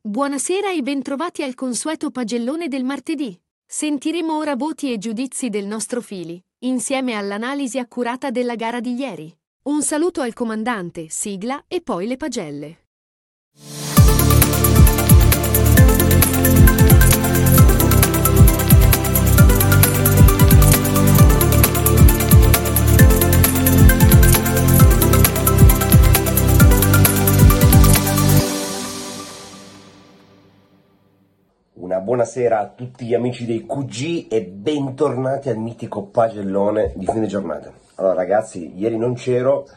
Buonasera e bentrovati al consueto pagellone del martedì. Sentiremo ora voti e giudizi del nostro Fili, insieme all'analisi accurata della gara di ieri. Un saluto al comandante, sigla e poi le pagelle. Una buonasera a tutti gli amici dei QG e bentornati al mitico pagellone di fine giornata. Allora ragazzi, ieri non c'ero,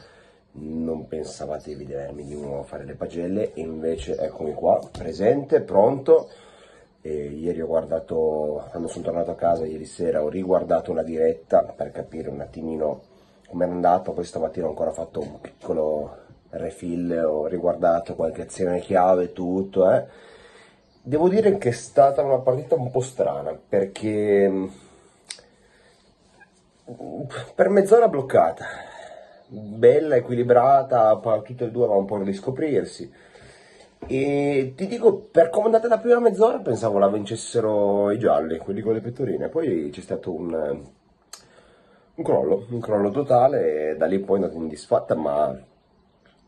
non pensavate di vedermi di nuovo fare le pagelle e invece eccomi qua, presente, pronto. E ieri ho guardato, quando sono tornato a casa ieri sera, ho riguardato la diretta per capire un attimino come è andato, poi stamattina ho ancora fatto un piccolo refill, ho riguardato qualche azione chiave e tutto, eh. Devo dire che è stata una partita un po' strana perché mh, per mezz'ora bloccata, bella, equilibrata, tutte e due avevano un po' a riscoprirsi. E ti dico, per come è la prima mezz'ora pensavo la vincessero i gialli, quelli con le pettorine, poi c'è stato un, un crollo, un crollo totale e da lì poi è andata in disfatta, ma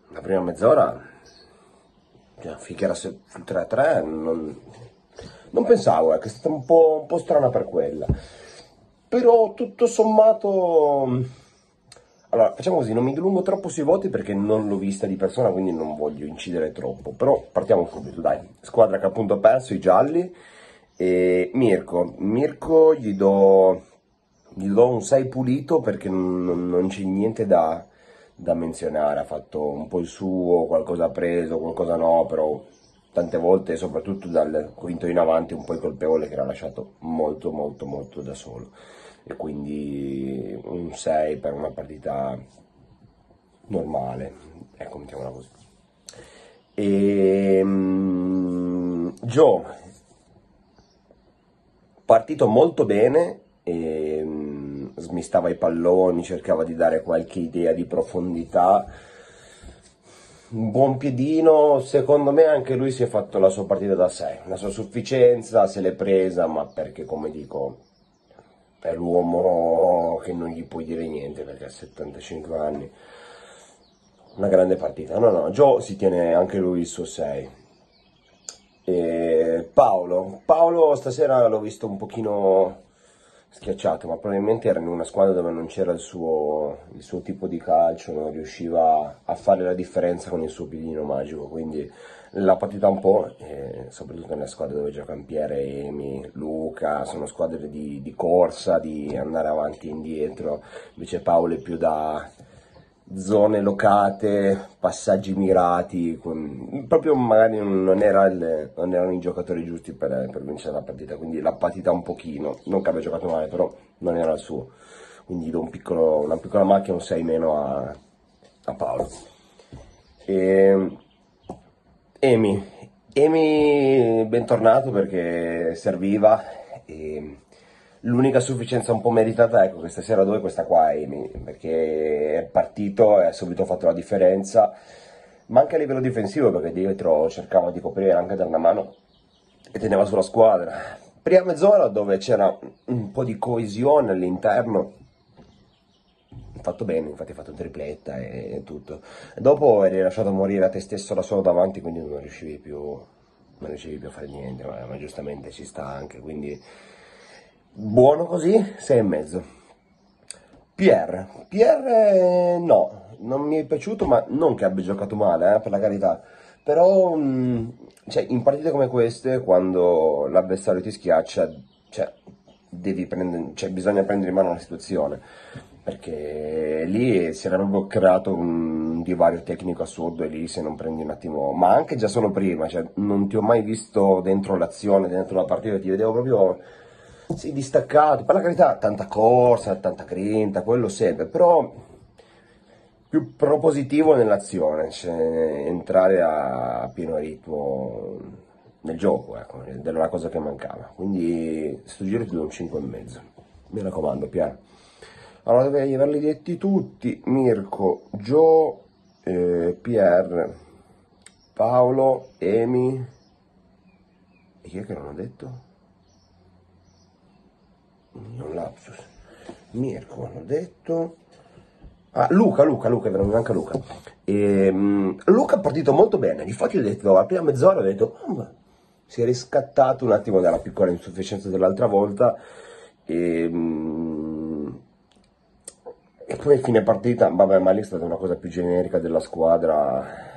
la prima mezz'ora finché era sul 3-3 non, non pensavo, ecco, è stata un po', un po' strana per quella. Però tutto sommato... Allora, facciamo così, non mi dilungo troppo sui voti perché non l'ho vista di persona, quindi non voglio incidere troppo. Però partiamo subito, dai. Squadra che appunto ha perso, i gialli. E Mirko, Mirko gli do, gli do un 6 pulito perché non, non c'è niente da, da menzionare, ha fatto un po' il suo, qualcosa ha preso, qualcosa no, però tante volte, soprattutto dal quinto in avanti, un po' il colpevole che era lasciato molto molto molto da solo. E quindi un 6 per una partita normale, ecco, mettiamola così. E, Joe, partito molto bene, e, smistava i palloni, cercava di dare qualche idea di profondità. Un buon piedino, secondo me anche lui si è fatto la sua partita da sé, la sua sufficienza se l'è presa, ma perché come dico è l'uomo che non gli puoi dire niente perché ha 75 anni. Una grande partita. No, no, Joe si tiene anche lui il suo 6. E Paolo, Paolo stasera l'ho visto un pochino schiacciato, ma probabilmente era in una squadra dove non c'era il suo, il suo tipo di calcio, non riusciva a fare la differenza con il suo piedino magico, quindi l'ha patita un po', eh, soprattutto nelle squadre dove giocano Pierre, Emi, Luca, sono squadre di, di corsa, di andare avanti e indietro, invece Paolo è più da zone locate, passaggi mirati, con- proprio magari non, era il- non erano i giocatori giusti per, per vincere la partita, quindi l'ha patita un pochino, non che abbia giocato male, però non era il suo, quindi do un piccolo- una piccola macchia, un 6 meno a, a Paolo. E, Emi, Emi bentornato perché serviva e l'unica sufficienza un po' meritata ecco questa sera dove questa qua Emi perché è partito e ha subito fatto la differenza ma anche a livello difensivo perché dietro cercava di coprire anche da una mano e teneva sulla squadra prima mezz'ora dove c'era un po' di coesione all'interno fatto bene, infatti ha fatto tripletta e tutto. Dopo eri lasciato morire a te stesso da solo davanti, quindi non riuscivi più, non riuscivi più a fare niente, ma, ma giustamente ci sta anche, quindi buono così, sei e mezzo. Pierre, Pierre no, non mi è piaciuto, ma non che abbia giocato male, eh, per la carità, però mh, cioè, in partite come queste, quando l'avversario ti schiaccia, cioè, prendere, cioè, bisogna prendere in mano la situazione. Perché lì si era proprio creato un divario tecnico assurdo e lì se non prendi un attimo, ma anche già solo prima, cioè non ti ho mai visto dentro l'azione, dentro la partita, ti vedevo proprio sì, distaccato, per la carità tanta corsa, tanta grinta, quello sempre, però più propositivo nell'azione, cioè entrare a pieno ritmo nel gioco, ecco, era la cosa che mancava, quindi sto giro ti do un 5 e mezzo. mi raccomando, Pier. Allora dovrei averli detti tutti, Mirko, Gio, eh, Pier, Paolo, Emi, e chi è che non ho detto? Un lapsus. Mirko, hanno detto. Ah, Luca, Luca, Luca, è mi manca Luca. Ehm, Luca è partito molto bene, infatti ho detto, la prima mezz'ora ho detto, "Oh, si è riscattato un attimo dalla piccola insufficienza dell'altra volta. Ehm, e poi fine partita, vabbè, ma lì è stata una cosa più generica della squadra.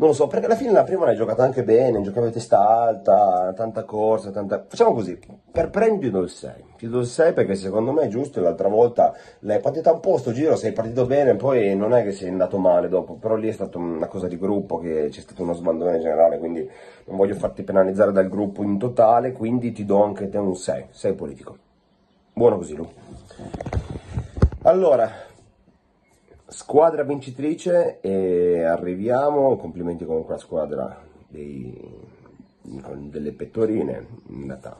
Non lo so, perché alla fine la prima l'hai giocata anche bene, giocavi a testa alta, tanta corsa, tanta... Facciamo così, per do il 6. Ti do il 6 perché secondo me è giusto, l'altra volta l'hai partita un po' sto giro, sei partito bene, poi non è che sei andato male dopo, però lì è stata una cosa di gruppo, che c'è stato uno sbandone generale, quindi non voglio farti penalizzare dal gruppo in totale, quindi ti do anche te un 6, 6 politico. Buono così, Lu. Allora, squadra vincitrice e arriviamo, complimenti comunque alla squadra dei, delle pettorine, andata.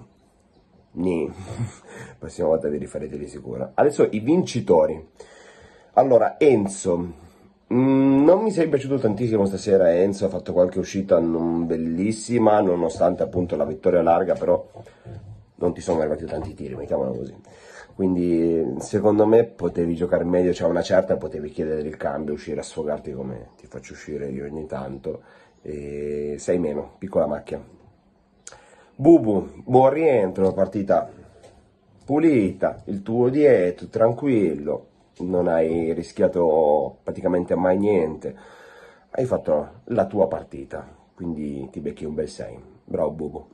Ni, prossima volta vi rifarete di sicuro. Adesso i vincitori. Allora, Enzo, mm, non mi sei piaciuto tantissimo stasera Enzo, ha fatto qualche uscita non bellissima, nonostante appunto la vittoria larga, però non ti sono arrivati tanti tiri, mettiamolo così. Quindi secondo me potevi giocare meglio, c'è una certa, potevi chiedere il cambio, uscire a sfogarti come ti faccio uscire io ogni tanto. E sei meno, piccola macchia. Bubu, buon rientro, partita pulita, il tuo dietro, tranquillo, non hai rischiato praticamente mai niente, hai fatto la tua partita, quindi ti becchi un bel 6. Bravo Bubu.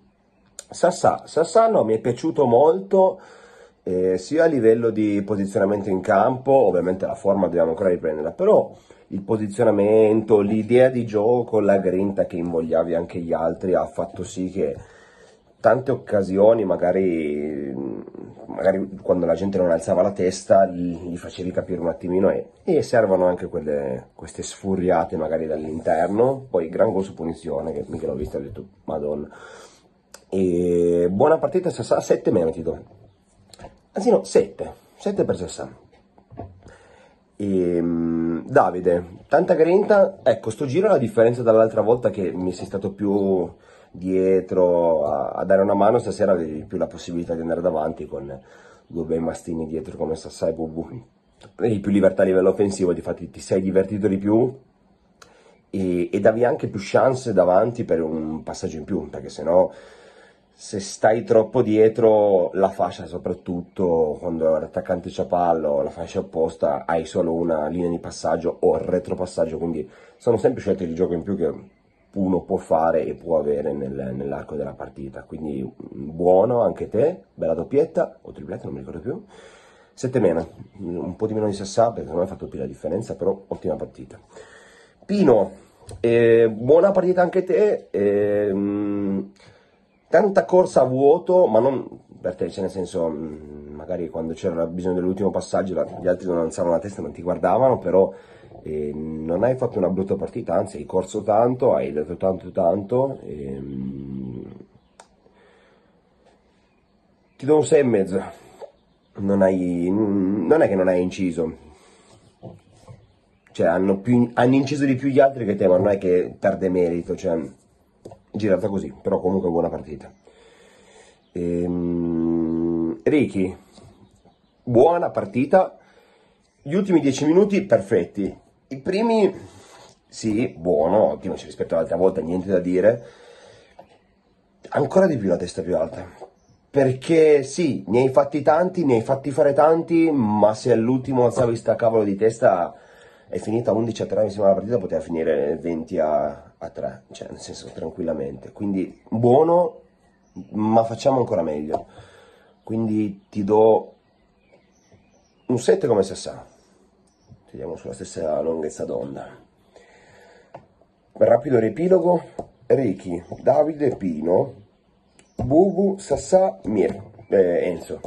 Sassà, Sassà no, mi è piaciuto molto eh, sia a livello di posizionamento in campo, ovviamente la forma dobbiamo ancora riprenderla, però il posizionamento, l'idea di gioco, la grinta che invogliavi anche gli altri ha fatto sì che tante occasioni, magari, magari quando la gente non alzava la testa, gli facevi capire un attimino e, e servono anche quelle, queste sfuriate magari dall'interno, poi gran gol su punizione, che mica l'ho vista ho detto madonna. E buona partita, Sassà, 7 meno ti do. Anzi no, 7, 7 per Sassà. Ehm, Davide, tanta grinta, ecco, sto giro la differenza dall'altra volta che mi sei stato più dietro a, a dare una mano, stasera avevi più la possibilità di andare davanti con due bei mastini dietro come Sassà e Bubu. Avevi più libertà a livello offensivo, difatti ti sei divertito di più e, e davi anche più chance davanti per un passaggio in più, perché sennò se stai troppo dietro la fascia, soprattutto quando l'attaccante c'ha pallo, la fascia opposta, hai solo una linea di passaggio o retropassaggio, quindi sono sempre scelte di gioco in più che uno può fare e può avere nel- nell'arco della partita. Quindi mm, buono anche te, bella doppietta o tripletta, non mi ricordo più. 7 meno, un po' di meno di Sassà perché non ha fatto più la differenza, però ottima partita. Pino, eh, buona partita anche te. ehm, tanta corsa a vuoto, ma non per te, cioè nel senso, mh, magari quando c'era bisogno dell'ultimo passaggio gli altri non alzavano la testa, non ti guardavano, però eh, non hai fatto una brutta partita, anzi hai corso tanto, hai dato tanto tanto. ehm, ti do un 6 e mezzo. Non hai, non è che non hai inciso, cioè hanno, più- hanno inciso di più gli altri che te, ma non è che perde merito, cioè girata così, però comunque buona partita. Ehm, Ricky, buona partita, gli ultimi 10 minuti perfetti, i primi sì, buono, ottimo, cioè, rispetto all'altra volta niente da dire, ancora di più la testa più alta. Perché sì, ne hai fatti tanti, ne hai fatti fare tanti, ma se all'ultimo alzavi sta cavolo di testa è finita 11 a 3 insieme alla partita, poteva finire 20 a, a 3, cioè nel senso tranquillamente. Quindi buono, ma facciamo ancora meglio. Quindi ti do un 7 come Sassà. Siamo sulla stessa lunghezza d'onda. Rapido riepilogo, Ricky, Davide, Pino, Bubu, Sassà, Mir, eh, Enzo.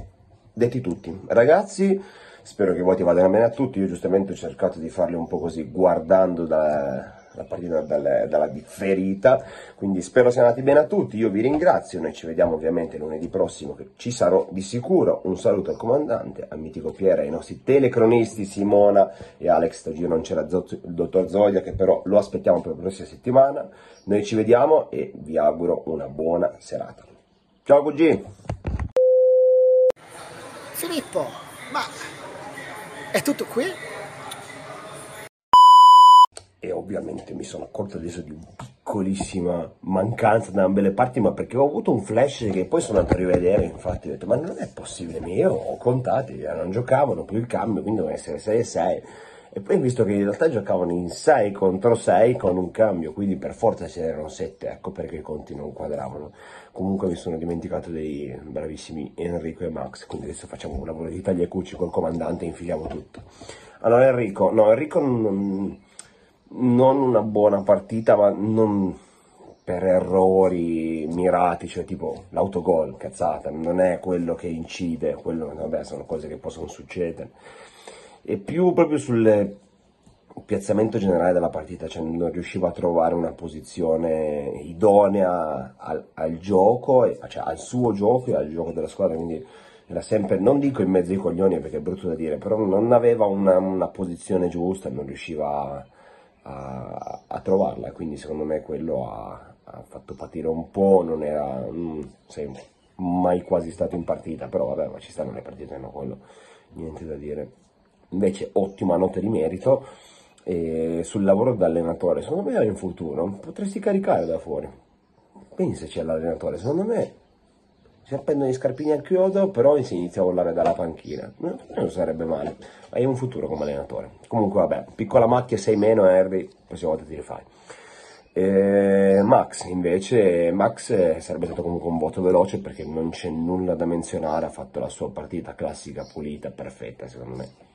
Detti tutti. Ragazzi, spero che i voti vadano bene a tutti. Io giustamente ho cercato di farli un po' così, guardando da- la partita dalle- dalla differita, quindi spero siano andati bene a tutti, io vi ringrazio, noi ci vediamo ovviamente lunedì prossimo che ci sarò di sicuro, un saluto al comandante, al mitico Piera, ai nostri telecronisti Simona e Alex, oggi non c'era il dottor Zodia che però lo aspettiamo per la prossima settimana, noi ci vediamo e vi auguro una buona serata. Ciao cugini! Filippo, ma è tutto qui? E ovviamente mi sono accorto adesso di una piccolissima mancanza da ambe le parti, ma perché ho avuto un flash che poi sono andato a rivedere, infatti ho detto ma non è possibile, ma io ho contati, eh, non giocavano più il cambio, quindi devono essere 6 e 6. E poi visto che in realtà giocavano in 6 contro 6 con un cambio, quindi per forza c'erano 7, ecco perché i conti non quadravano. Comunque mi sono dimenticato dei bravissimi Enrico e Max, quindi adesso facciamo un lavoro di taglia cuci col comandante e infiliamo tutto. Allora Enrico, no Enrico non, non una buona partita, ma non per errori mirati, cioè tipo l'autogol, cazzata, non è quello che incide, quello, vabbè, sono cose che possono succedere. E più proprio sul piazzamento generale della partita, cioè non riuscivo a trovare una posizione idonea al, al gioco, cioè al suo gioco e al gioco della squadra, quindi era sempre, non dico in mezzo ai coglioni perché è brutto da dire, però non aveva una, una posizione giusta, non riusciva a, a trovarla, quindi secondo me quello ha, ha fatto patire un po', non era mm, sei mai quasi stato in partita, però vabbè, ma ci stanno le partite, no, quello niente da dire. Invece ottima nota di merito e sul lavoro da allenatore, secondo me in futuro potresti caricare da fuori. Pensaci all'allenatore, secondo me si appendono gli scarpini al chiodo, però si inizia a volare dalla panchina. No, Non sarebbe male. Hai un futuro come allenatore. Comunque, vabbè, piccola macchia, sei meno, Harry, prossima volta ti rifai. E Max, invece, Max eh, sarebbe stato comunque un voto veloce perché non c'è nulla da menzionare, ha fatto la sua partita classica, pulita, perfetta, secondo me.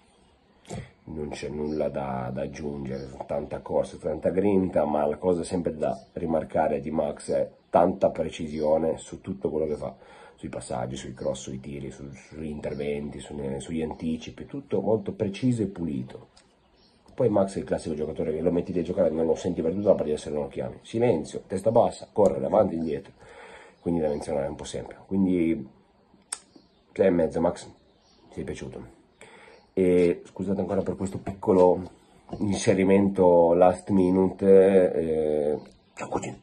Non c'è nulla da, da aggiungere, tanta corsa, tanta grinta, ma la cosa sempre da rimarcare di Max è tanta precisione su tutto quello che fa, sui passaggi, sui cross, sui tiri, su- sugli interventi, su- sugli anticipi, tutto molto preciso e pulito. Poi Max è il classico giocatore che lo metti a giocare, non lo senti per tutta la partita se non lo chiami. Silenzio, testa bassa, corre avanti e indietro. Quindi da menzionare un po' sempre. Quindi 6 e mezzo Max, ti è piaciuto. E scusate ancora per questo piccolo inserimento last minute. eh, ciao cugino.